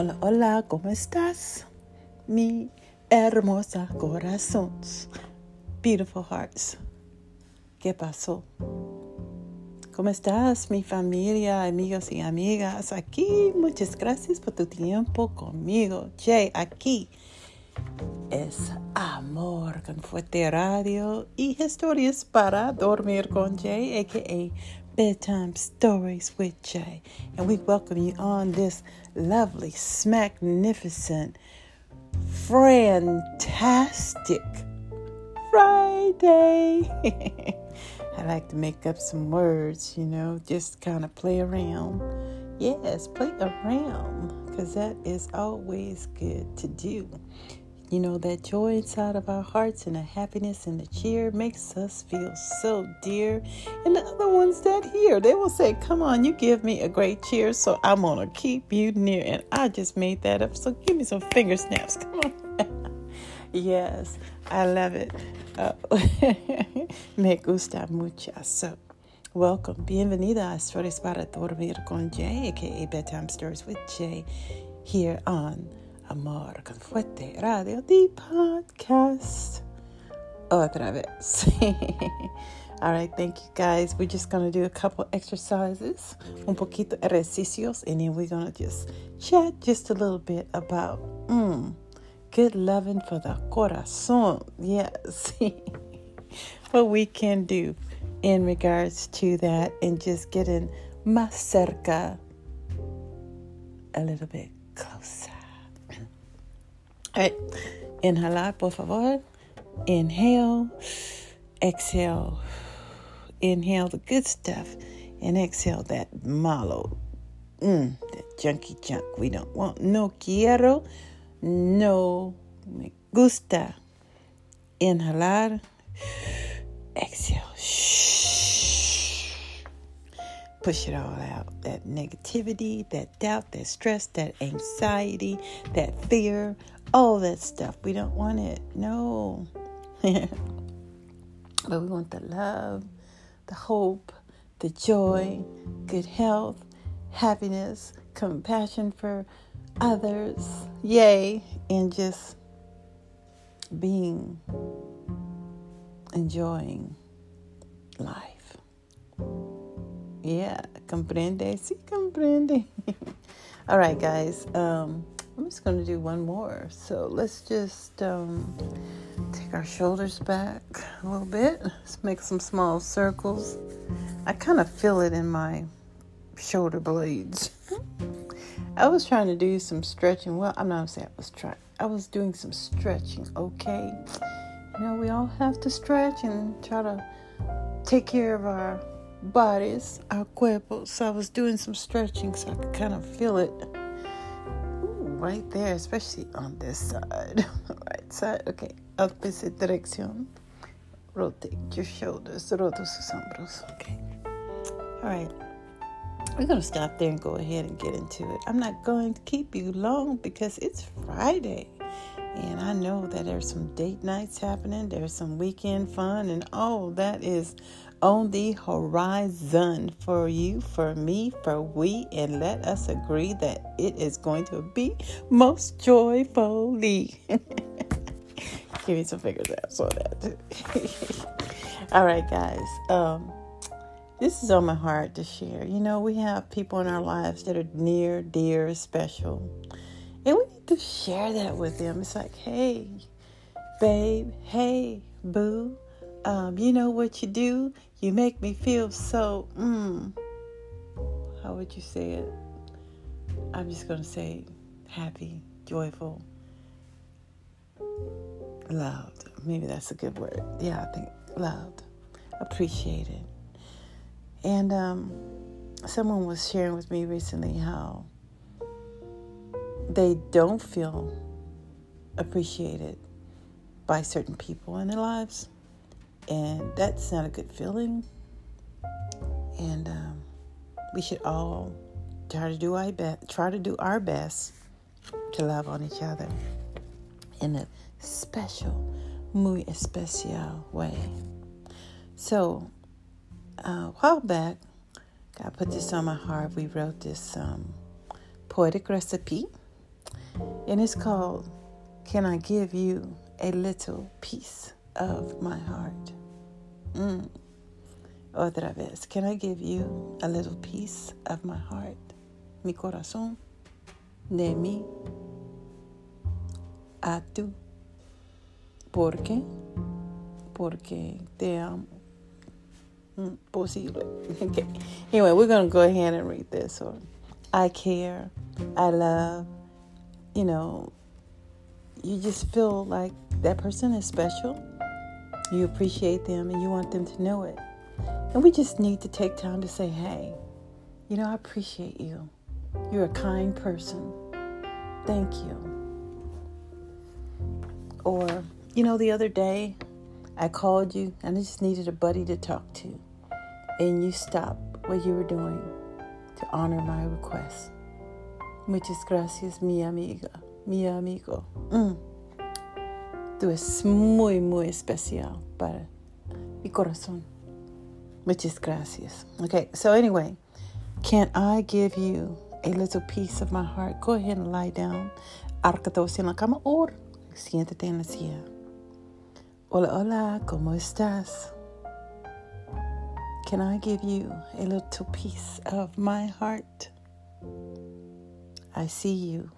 Hola, hola, ¿cómo estás? Mi hermosa corazones. Beautiful hearts. ¿Qué pasó? ¿Cómo estás, mi familia, amigos y amigas? Aquí, muchas gracias por tu tiempo conmigo. Jay, aquí es Amor con Fuerte Radio y historias para dormir con Jay, aka Bedtime Stories with Jay. And we welcome you on this lovely, magnificent, fantastic Friday. I like to make up some words, you know, just kind of play around. Yes, play around because that is always good to do. You know, that joy inside of our hearts and the happiness and the cheer makes us feel so dear. And the other ones that hear, they will say, Come on, you give me a great cheer, so I'm going to keep you near. And I just made that up, so give me some finger snaps. Come on. yes, I love it. Uh, me gusta mucho. So, welcome. Bienvenida a Stories para Dormir con Jay, aka Bedtime Stories with Jay, here on Amor con Fuerte Radio, the podcast. Otra vez. All right, thank you guys. We're just going to do a couple exercises, un poquito ejercicios, and then we're going to just chat just a little bit about mm, good loving for the corazon. Yes. what we can do in regards to that and just getting más cerca a little bit closer. Right. Inhalar, por favor. Inhale. Exhale. Inhale the good stuff. And exhale that malo. Mm, that junky junk we don't want. No quiero. No me gusta. Inhalar. Exhale. Push it all out. That negativity, that doubt, that stress, that anxiety, that fear, all that stuff. We don't want it. No. but we want the love, the hope, the joy, good health, happiness, compassion for others. Yay. And just being, enjoying life. Yeah, comprende, sí, comprende. All right, guys. Um, I'm just going to do one more. So let's just um, take our shoulders back a little bit. Let's make some small circles. I kind of feel it in my shoulder blades. I was trying to do some stretching. Well, I'm not saying I was trying. I was doing some stretching. Okay, you know we all have to stretch and try to take care of our bodies, our cuerpos. So I was doing some stretching so I could kind of feel it right there, especially on this side. right side. Okay. Opposite direction. Rotate your shoulders. rotate sus hombros. Okay. All right. We're going to stop there and go ahead and get into it. I'm not going to keep you long because it's Friday. And I know that there's some date nights happening, there's some weekend fun, and all that is on the horizon for you, for me, for we, and let us agree that it is going to be most joyfully. Give me some fingers out so that. All right, guys. Um, this is on my heart to share. You know, we have people in our lives that are near, dear, special, and we need to share that with them. It's like, hey, babe, hey, boo. Um, you know what you do? You make me feel so, mm, how would you say it? I'm just going to say happy, joyful, loved. Maybe that's a good word. Yeah, I think loved, appreciated. And um, someone was sharing with me recently how they don't feel appreciated by certain people in their lives and that's not a good feeling. And um, we should all try to do our best. Try to do our best to love on each other in a special, muy especial way. So, uh, a while back, God put this on my heart. We wrote this um, poetic recipe And it's called Can I Give You a Little Piece of My Heart? Mm. Otra vez. Can I give you a little piece of my heart? Mi corazón. De mí. A tú. ¿Por qué? Porque te amo. Mm, posible. Okay. Anyway, we're going to go ahead and read this. Or I care. I love. You know, you just feel like that person is special. You appreciate them and you want them to know it. And we just need to take time to say, hey, you know, I appreciate you. You're a kind person. Thank you. Or, you know, the other day I called you and I just needed a buddy to talk to. And you stopped what you were doing to honor my request. Muchas gracias, mi amiga, mi amigo. Mm. Tú es muy, muy especial para mi corazón. Muchas gracias. Okay, so anyway, can I give you a little piece of my heart? Go ahead and lie down. Arcatos en la cama or siéntate en la silla. Hola, hola, ¿cómo estás? Can I give you a little piece of my heart? I see you.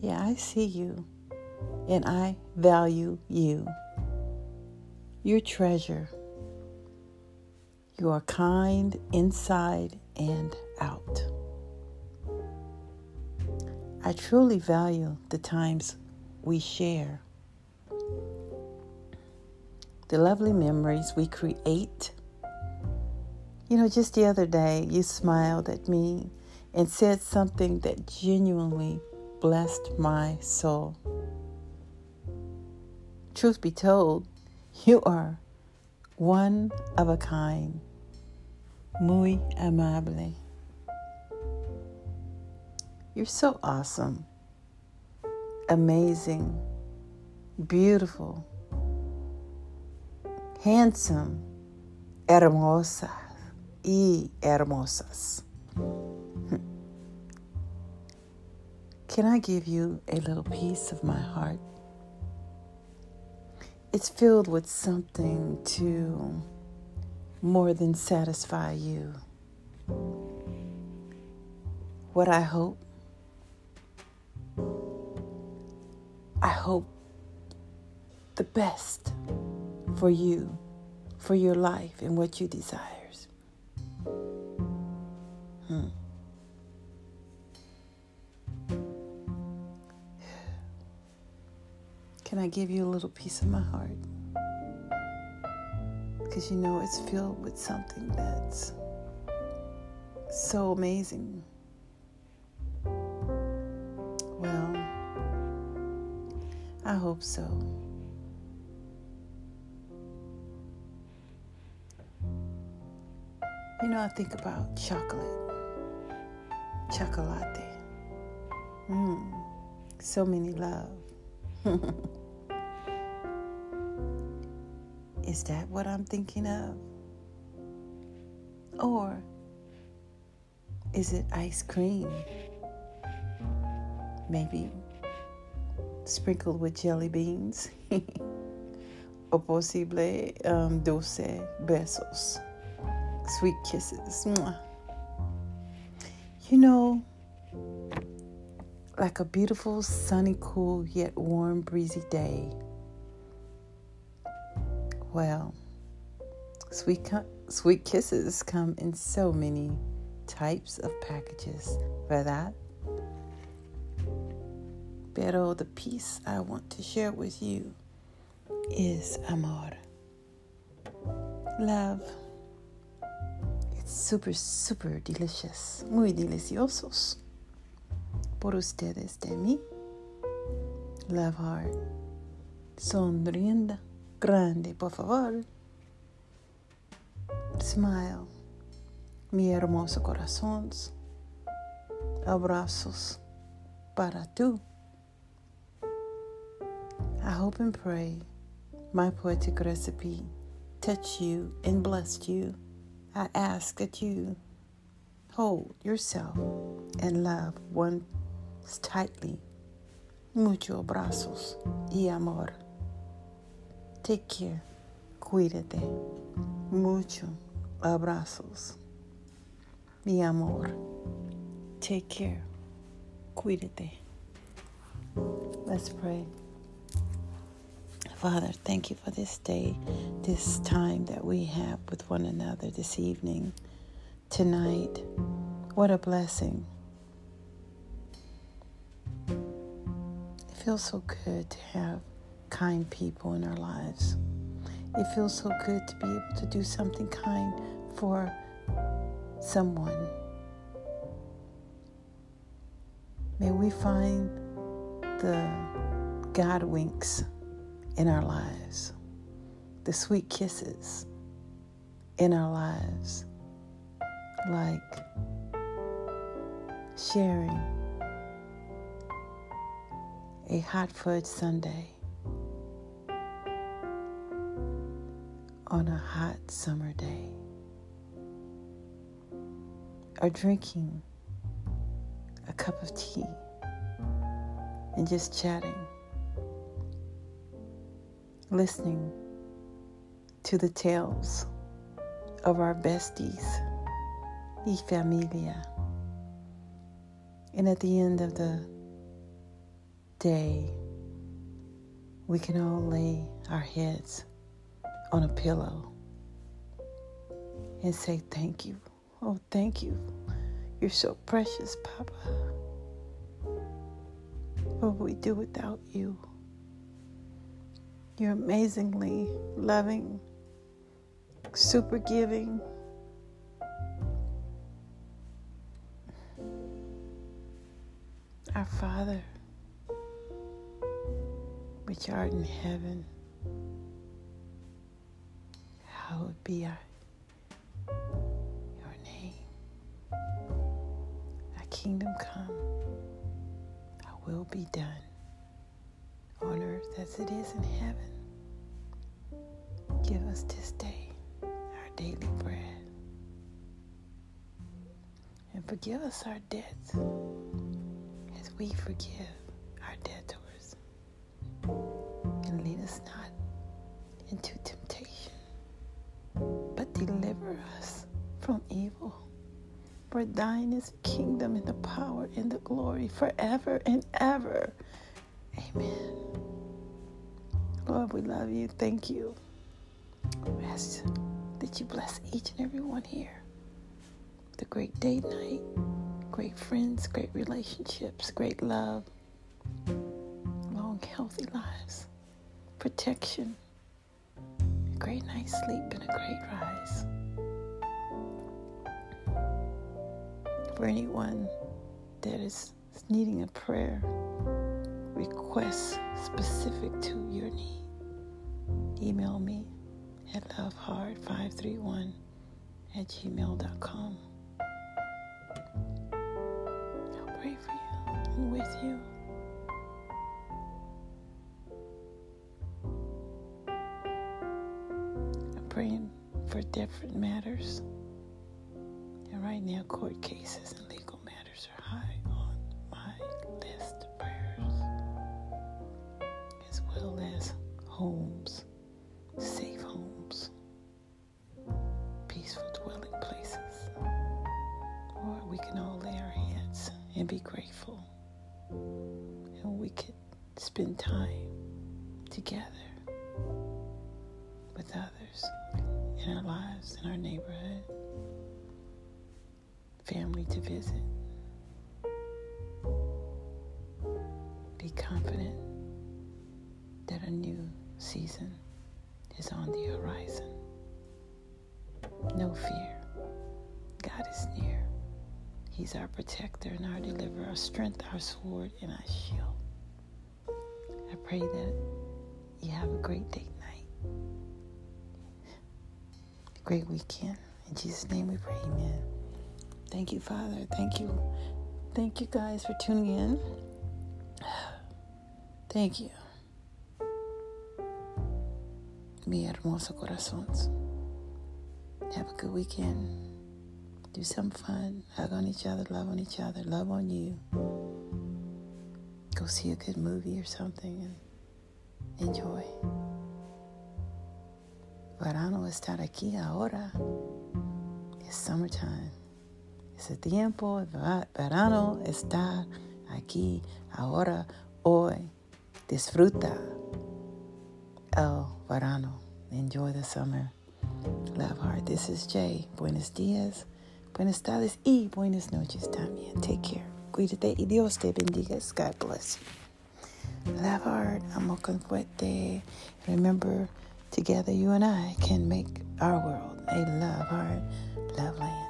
Yeah, I see you. And I value you. Your treasure. You are kind inside and out. I truly value the times we share, the lovely memories we create. You know, just the other day, you smiled at me and said something that genuinely blessed my soul. Truth be told, you are one of a kind muy amable. You're so awesome, amazing, beautiful, handsome, hermosa y hermosas. Can I give you a little piece of my heart? It's filled with something to more than satisfy you. What I hope, I hope the best for you, for your life, and what you desires. Hmm. Can I give you a little piece of my heart? because you know it's filled with something that's so amazing. Well, I hope so. You know, I think about chocolate, chocolate. Mmm, so many love. Is that what I'm thinking of? Or is it ice cream? Maybe sprinkled with jelly beans. o posible um, dulce besos, sweet kisses. Mwah. You know, like a beautiful, sunny, cool, yet warm, breezy day well, sweet, sweet kisses come in so many types of packages, for that. Pero the piece I want to share with you is amor. Love. It's super, super delicious. Muy deliciosos. Por ustedes de mí. Love hard. Sonriendo grande, por favor. Smile, mi hermoso corazón. Abrazos para tú. I hope and pray my poetic recipe touched you and blessed you. I ask that you hold yourself and love one tightly muchos abrazos y amor. Take care. Cuídate. Mucho abrazos y amor. Take care. Cuídate. Let's pray. Father, thank you for this day, this time that we have with one another this evening, tonight. What a blessing. It feels so good to have kind people in our lives. It feels so good to be able to do something kind for someone. May we find the God winks in our lives, the sweet kisses in our lives, like sharing a hot fudge sundae on a hot summer day, or drinking a cup of tea and just chatting, listening to the tales of our besties, y familia. And at the end of the day, we can all lay our heads on a pillow and say, Thank you. Oh, thank you. You're so precious, Papa. What would we do without you? You're amazingly loving, super giving. Our Father, which art in heaven, hallowed be our, your name. Thy kingdom come Our will be done on earth as it is in heaven. Give us this day our daily bread. And forgive us our debts as we forgive deliver us from evil. For thine is the kingdom and the power and the glory forever and ever. Amen. Lord, we love you. Thank you. Ask that you bless each and every one here. The great day night, great friends, great relationships, great love, long, healthy lives, protection, a great night's sleep, and a great rise. For anyone that is needing a prayer request specific to your need, email me at loveheart531 at gmail.com. I'll pray for you and with you. I'm praying for different matters right now, court cases and legal matters are high on my list of prayers, as well as homes, safe homes, peaceful dwelling places. Or we can all lay our hands and be grateful, and we could spend time together with others in our lives, in our neighborhood family to visit. Be confident that a new season is on the horizon. No fear. God is near. He's our protector and our deliverer, our strength, our sword, and our shield. I pray that you have a great date night, a great weekend. In Jesus' name we pray, amen. Thank you, Father. Thank you. Thank you guys for tuning in. Thank you. Mi hermoso corazones. Have a good weekend. Do some fun. Hug on each other, love on each other, love on you. go see a good movie or something and enjoy. Verano está aquí ahora. It's summertime. Ese tiempo, verano está aquí ahora, hoy. Disfruta el verano. Enjoy the summer. Love hard. This is Jay. Buenos días, buenas tardes y buenas noches también. Take care. Cuídate y Dios te bendiga. God bless you. Love hard. Amo con fuerte. Remember, together you and I can make our world a love heart, love land.